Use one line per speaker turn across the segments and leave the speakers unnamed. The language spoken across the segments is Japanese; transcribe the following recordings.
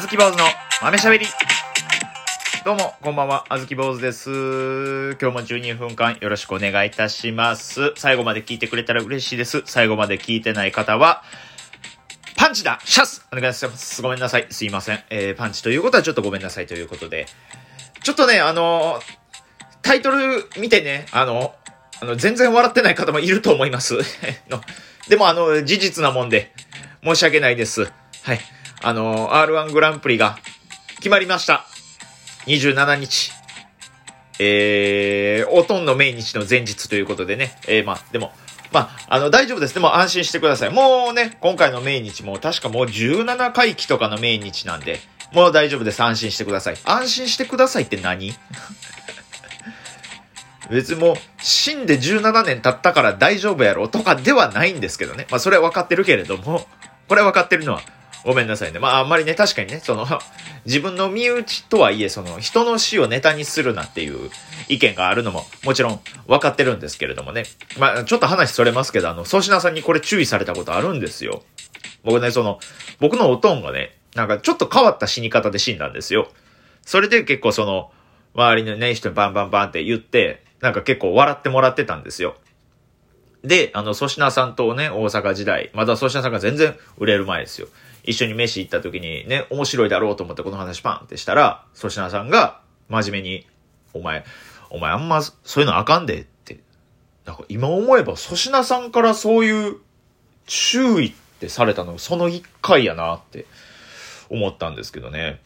ずき坊主の豆しゃべり。どうも、こんばんは、あずき坊主です。今日も12分間よろしくお願いいたします。最後まで聞いてくれたら嬉しいです。最後まで聞いてない方は、パンチだシャスお願いします。ごめんなさい。すいません。えー、パンチということはちょっとごめんなさいということで。ちょっとね、あのタイトル見てね、あの、あの、全然笑ってない方もいると思います。のでも、あの、事実なもんで、申し訳ないです。はい。あの、R1 グランプリが決まりました。27日。えー、おとんの命日の前日ということでね。えー、まあ、でも、まあ、あの、大丈夫です。でも安心してください。もうね、今回の命日も確かもう17回忌とかの命日なんで、もう大丈夫です。安心してください。安心してくださいって何？別にもう、死んで17年経ったから大丈夫やろとかではないんですけどね。まあ、それは分かってるけれども、これは分かってるのは、ごめんなさいね。まあ、あんまりね、確かにね、その、自分の身内とはいえ、その、人の死をネタにするなっていう意見があるのも、もちろん分かってるんですけれどもね。まあ、ちょっと話それますけど、あの、粗品さんにこれ注意されたことあるんですよ。僕ね、その、僕のおとんがね、なんかちょっと変わった死に方で死んだんですよ。それで結構その、周りのね、人にバンバンバンって言って、なんか結構笑ってもらってたんですよ。で、あの、粗品さんとね、大阪時代、まだ粗品さんが全然売れる前ですよ。一緒に飯行った時にね、面白いだろうと思ってこの話パンってしたら、粗品さんが真面目に、お前、お前あんまそういうのあかんでって。なんか今思えば粗品さんからそういう注意ってされたのその一回やなって思ったんですけどね。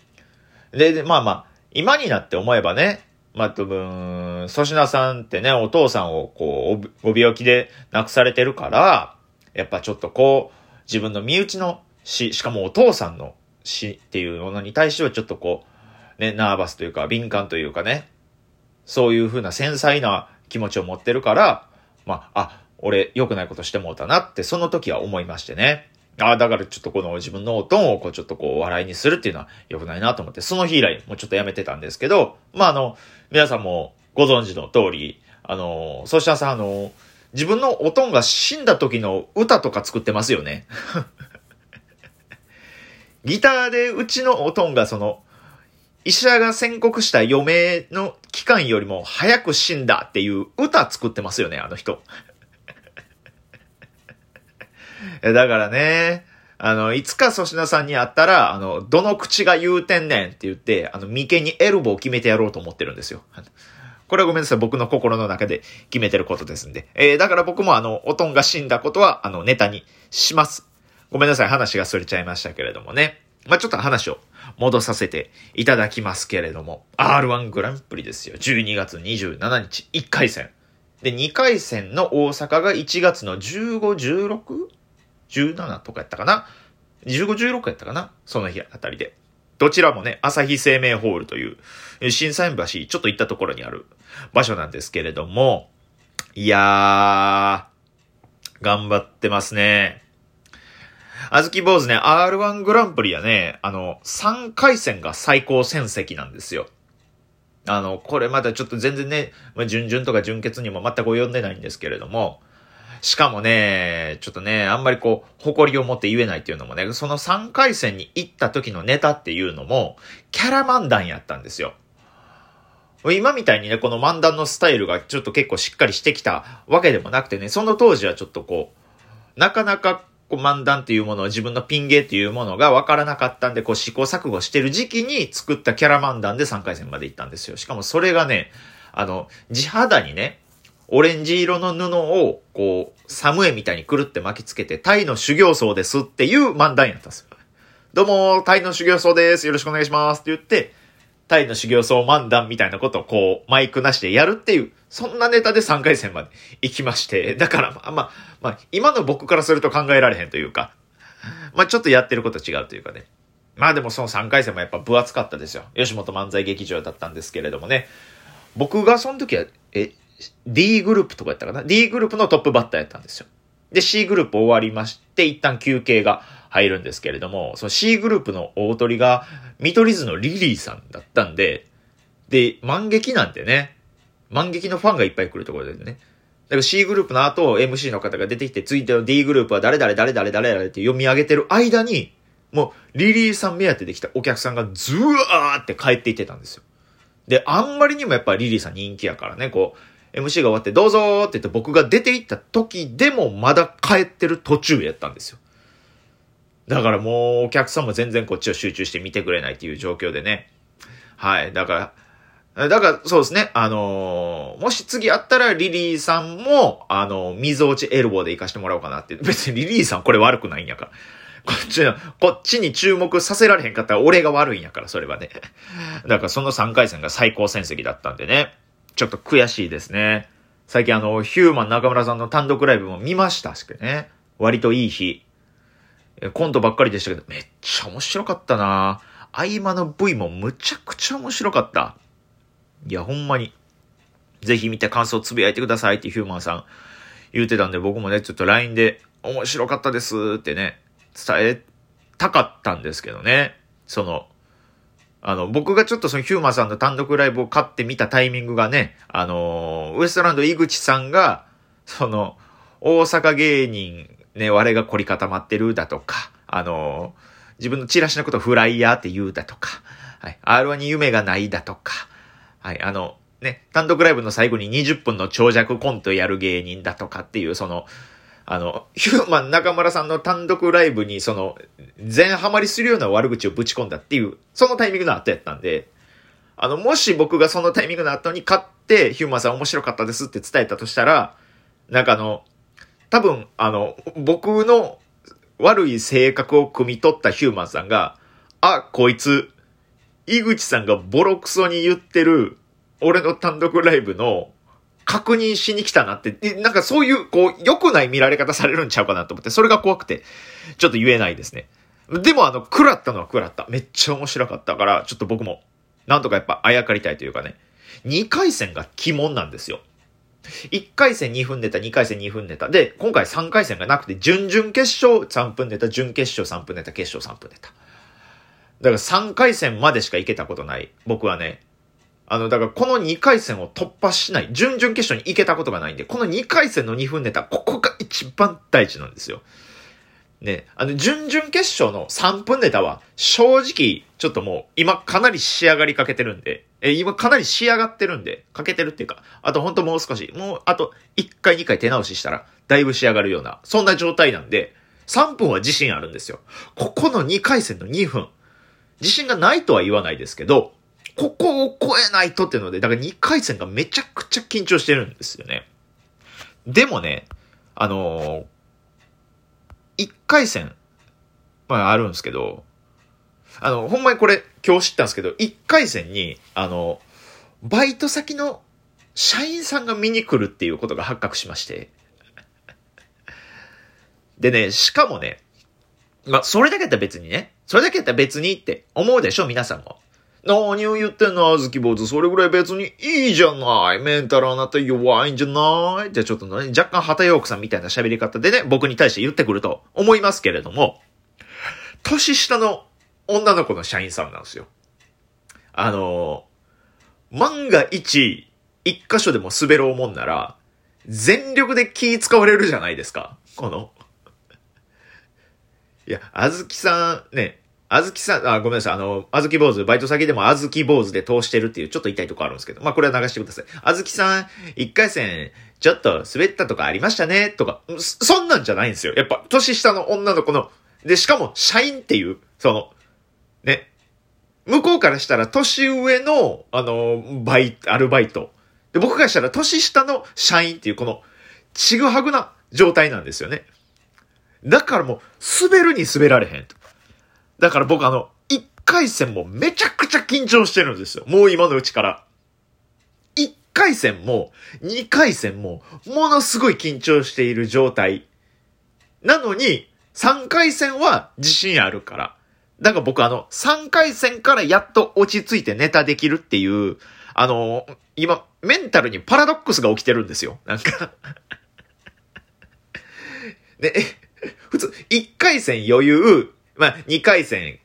で、でまあまあ、今になって思えばね、まあ、多分、粗品さんってね、お父さんをこう、ご病気で亡くされてるから、やっぱちょっとこう、自分の身内の死、しかもお父さんの死っていうものに対してはちょっとこう、ね、ナーバスというか、敏感というかね、そういう風な繊細な気持ちを持ってるから、まあ、あ、俺良くないことしてもうたなって、その時は思いましてね。ああ、だからちょっとこの自分のおとんをこうちょっとこう笑いにするっていうのは良くないなと思って、その日以来もうちょっとやめてたんですけど、まああの、皆さんもご存知の通り、あの、そうしたさあの、自分のおとんが死んだ時の歌とか作ってますよね。ギターでうちのおとんがその、医者が宣告した余命の期間よりも早く死んだっていう歌作ってますよね、あの人。だからね、あの、いつか粗品さんに会ったら、あの、どの口が言うてんねんって言って、あの、眉間にエルボを決めてやろうと思ってるんですよ。これはごめんなさい。僕の心の中で決めてることですんで。えー、だから僕もあの、おとんが死んだことは、あの、ネタにします。ごめんなさい。話がそれちゃいましたけれどもね。まあ、ちょっと話を戻させていただきますけれども、R1 グランプリですよ。12月27日、1回戦。で、2回戦の大阪が1月の15、16? 17とかやったかな ?15、16やったかな？その日あたりで。どちらもね、朝日生命ホールという、新山橋、ちょっと行ったところにある場所なんですけれども、いやー、頑張ってますね。あずき坊主ね、R1 グランプリはね、あの、3回戦が最高戦績なんですよ。あの、これまだちょっと全然ね、準々とか準決にも全く及んでないんですけれども、しかもね、ちょっとね、あんまりこう、誇りを持って言えないっていうのもね、その3回戦に行った時のネタっていうのも、キャラ漫談やったんですよ。今みたいにね、この漫談のスタイルがちょっと結構しっかりしてきたわけでもなくてね、その当時はちょっとこう、なかなかこう漫談っていうものを自分のピン芸っていうものが分からなかったんで、こう試行錯誤してる時期に作ったキャラ漫談で3回戦まで行ったんですよ。しかもそれがね、あの、地肌にね、オレンジ色の布を、こう、サムエみたいにくるって巻きつけて、タイの修行僧ですっていう漫談やったんですよ。どうも、タイの修行僧です。よろしくお願いします。って言って、タイの修行僧漫談みたいなことをこう、マイクなしでやるっていう、そんなネタで3回戦まで行きまして、だからまあまあ、まあ、今の僕からすると考えられへんというか、まあちょっとやってること違うというかね。まあでもその3回戦もやっぱ分厚かったですよ。吉本漫才劇場だったんですけれどもね。僕がその時は、え、D グループとかやったかな ?D グループのトップバッターやったんですよ。で、C グループ終わりまして、一旦休憩が入るんですけれども、その C グループの大鳥が、見取り図のリリーさんだったんで、で、万劇なんてね、万劇のファンがいっぱい来るところでね。だから C グループの後、MC の方が出てきて、ついての D グループは誰々誰々誰々って読み上げてる間に、もう、リリーさん目当てで来たお客さんがズワーって帰っていってたんですよ。で、あんまりにもやっぱリリーさん人気やからね、こう、MC が終わってどうぞーって言って僕が出て行った時でもまだ帰ってる途中やったんですよ。だからもうお客さんも全然こっちを集中して見てくれないっていう状況でね。はい。だから、だからそうですね。あのー、もし次あったらリリーさんも、あのー、溝落ちエルボーで行かしてもらおうかなって。別にリリーさんこれ悪くないんやから。こっちの、こっちに注目させられへんかったら俺が悪いんやから、それはね。だからその3回戦が最高戦績だったんでね。ちょっと悔しいですね。最近あの、ヒューマン中村さんの単独ライブも見ましたしね。割といい日。コントばっかりでしたけど、めっちゃ面白かったな合間の V もむちゃくちゃ面白かった。いや、ほんまに。ぜひ見て感想つぶやいてくださいってヒューマンさん言うてたんで、僕もね、ちょっと LINE で面白かったですってね、伝えたかったんですけどね。その、あの、僕がちょっとそのヒューマンさんの単独ライブを買ってみたタイミングがね、あのウエストランド井口さんが、その、大阪芸人ね、我が凝り固まってるだとか、あの自分のチラシのことフライヤーって言うだとか、はい、R1 に夢がないだとか、はい、あの、ね、単独ライブの最後に20分の長尺コントやる芸人だとかっていう、その、あの、ヒューマン中村さんの単独ライブに、その、全ハマりするような悪口をぶち込んだっていう、そのタイミングの後やったんで、あの、もし僕がそのタイミングの後に買って、ヒューマンさん面白かったですって伝えたとしたら、なんかあの、多分、あの、僕の悪い性格を汲み取ったヒューマンさんが、あ、こいつ、井口さんがボロクソに言ってる、俺の単独ライブの確認しに来たなって、なんかそういう、こう、良くない見られ方されるんちゃうかなと思って、それが怖くて、ちょっと言えないですね。でもあの、食らったのは食らった。めっちゃ面白かったから、ちょっと僕も、なんとかやっぱあやかりたいというかね、2回戦が鬼門なんですよ。1回戦2分ネタ、2回戦2分ネタ。で、今回3回戦がなくて、準々決勝3分ネタ、準決勝3分ネタ、決勝3分ネタ。だから3回戦までしか行けたことない。僕はね。あの、だからこの2回戦を突破しない。準々決勝に行けたことがないんで、この2回戦の2分ネタ、ここが一番大事なんですよ。ね、あの、準々決勝の3分ネタは、正直、ちょっともう、今かなり仕上がりかけてるんで、え、今かなり仕上がってるんで、かけてるっていうか、あとほんともう少し、もう、あと、1回2回手直ししたら、だいぶ仕上がるような、そんな状態なんで、3分は自信あるんですよ。ここの2回戦の2分、自信がないとは言わないですけど、ここを超えないとっていうので、だから2回戦がめちゃくちゃ緊張してるんですよね。でもね、あのー、1回戦、まああるんですけど、あの、ほんまにこれ今日知ったんですけど、1回戦に、あの、バイト先の社員さんが見に来るっていうことが発覚しまして。でね、しかもね、まあ、それだけやったら別にね、それだけやったら別にって思うでしょ、皆さんも。何を言ってんの、あずき坊主。それぐらい別にいいじゃない。メンタルあなた弱いんじゃないじゃあちょっとね、若干畑陽子さんみたいな喋り方でね、僕に対して言ってくると思いますけれども、年下の女の子の社員さんなんですよ。あの、万が一、一箇所でも滑ろうもんなら、全力で気使われるじゃないですか。この。いや、あずきさん、ね、あずきさん、あ、ごめんなさい。あの、あずき坊主、バイト先でもあずき坊主で通してるっていうちょっと痛いとこあるんですけど、まあこれは流してください。あずきさん、一回戦、ちょっと滑ったとかありましたね、とか、そんなんじゃないんですよ。やっぱ、年下の女の子の、で、しかも、社員っていう、その、ね、向こうからしたら年上の、あの、バイト、アルバイト。で、僕からしたら年下の社員っていう、この、ちぐはぐな状態なんですよね。だからもう、滑るに滑られへんと。だから僕あの、1回戦もめちゃくちゃ緊張してるんですよ。もう今のうちから。1回戦も、2回戦も、ものすごい緊張している状態。なのに、3回戦は自信あるから。だか僕あの、3回戦からやっと落ち着いてネタできるっていう、あの、今、メンタルにパラドックスが起きてるんですよ。なんか で、普通、1回戦余裕、まあ、2回戦、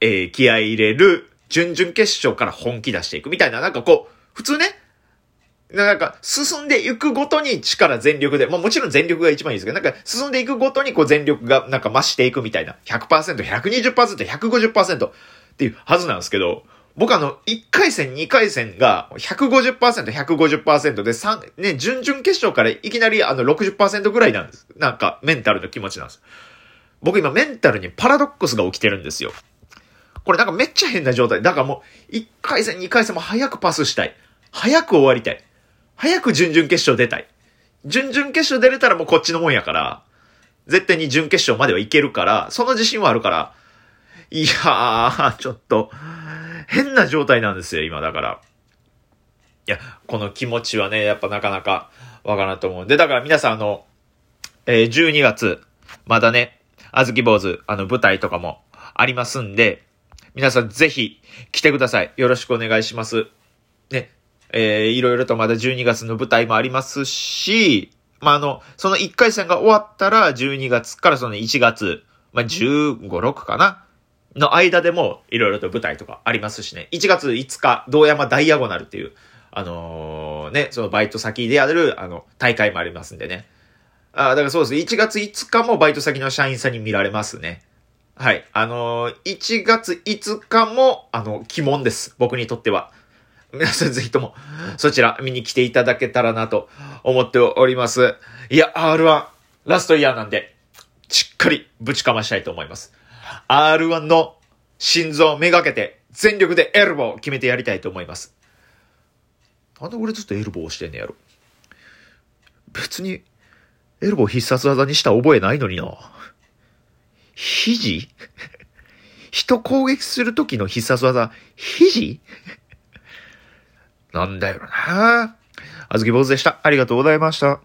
えー、気合い入れる、準々決勝から本気出していくみたいな、なんかこう、普通ね、なんか、進んでいくごとに力全力で、まあもちろん全力が一番いいですけど、なんか、進んでいくごとにこう全力がなんか増していくみたいな。100%、120%、150%っていうはずなんですけど、僕あの、1回戦、2回戦が150%、150%で、3、ね、準々決勝からいきなりあの60%ぐらいなんです。なんか、メンタルの気持ちなんです。僕今メンタルにパラドックスが起きてるんですよ。これなんかめっちゃ変な状態。だからもう、1回戦、2回戦も早くパスしたい。早く終わりたい。早く準々決勝出たい。準々決勝出れたらもうこっちのもんやから、絶対に準決勝まではいけるから、その自信はあるから、いやー、ちょっと、変な状態なんですよ、今だから。いや、この気持ちはね、やっぱなかなかわからんと思うんで、だから皆さんあの、えー、12月、まだね、あずき坊主、あの舞台とかもありますんで、皆さんぜひ来てください。よろしくお願いします。ね、えー、いろいろとまだ12月の舞台もありますし、まあ、あの、その1回戦が終わったら12月からその1月、まあ、15、6かなの間でもいろいろと舞台とかありますしね。1月5日、道山ダイアゴナルっていう、あのー、ね、そのバイト先でやる、あの、大会もありますんでね。あだからそうです。1月5日もバイト先の社員さんに見られますね。はい。あのー、1月5日も、あの、鬼門です。僕にとっては。皆さんぜひとも、そちら見に来ていただけたらなと思っております。いや、R1、ラストイヤーなんで、しっかりぶちかましたいと思います。R1 の心臓をめがけて、全力でエルボーを決めてやりたいと思います。なんで俺ずっとエルボーをしてんねやろ。別に、エルボー必殺技にした覚えないのにな。肘？人攻撃するときの必殺技、肘？なんだよな。あずき坊主でした。ありがとうございました。